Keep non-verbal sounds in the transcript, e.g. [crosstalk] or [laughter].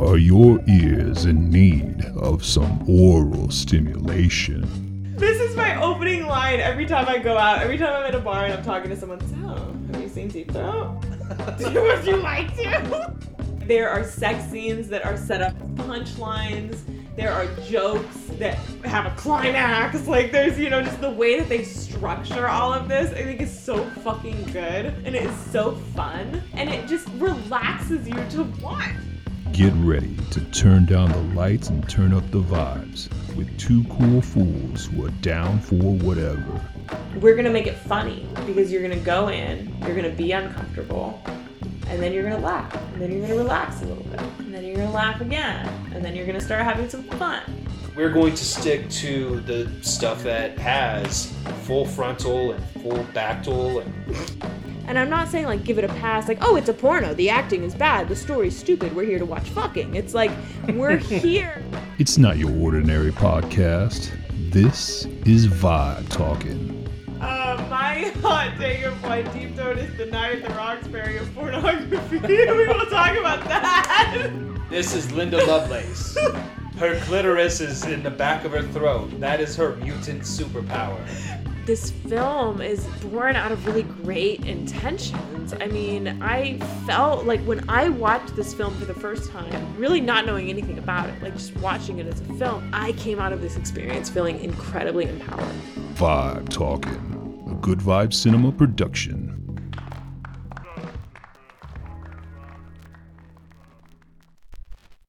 Are your ears in need of some oral stimulation? This is my opening line every time I go out. Every time I'm at a bar and I'm talking to someone. So, have you seen Deep Throat? [laughs] Would you like to? There are sex scenes that are set up punchlines. There are jokes that have a climax. Like there's, you know, just the way that they structure all of this. I think is so fucking good, and it is so fun, and it just relaxes you to watch. Get ready to turn down the lights and turn up the vibes with two cool fools who are down for whatever. We're gonna make it funny because you're gonna go in, you're gonna be uncomfortable, and then you're gonna laugh, and then you're gonna relax a little bit, and then you're gonna laugh again, and then you're gonna start having some fun. We're going to stick to the stuff that has full frontal and full backtal and And I'm not saying like give it a pass, like, oh, it's a porno, the acting is bad, the story's stupid, we're here to watch fucking. It's like, we're [laughs] here. It's not your ordinary podcast. This is Vibe Talkin. Uh, my [laughs] hot take of why Deep Throat is the Night at the Roxbury of pornography. [laughs] we will talk about that. this is Linda Lovelace. Her clitoris is in the back of her throat. That is her mutant superpower. This film is born out of really great intentions. I mean, I felt like when I watched this film for the first time, really not knowing anything about it, like just watching it as a film, I came out of this experience feeling incredibly empowered. Vibe Talkin, a good vibe cinema production.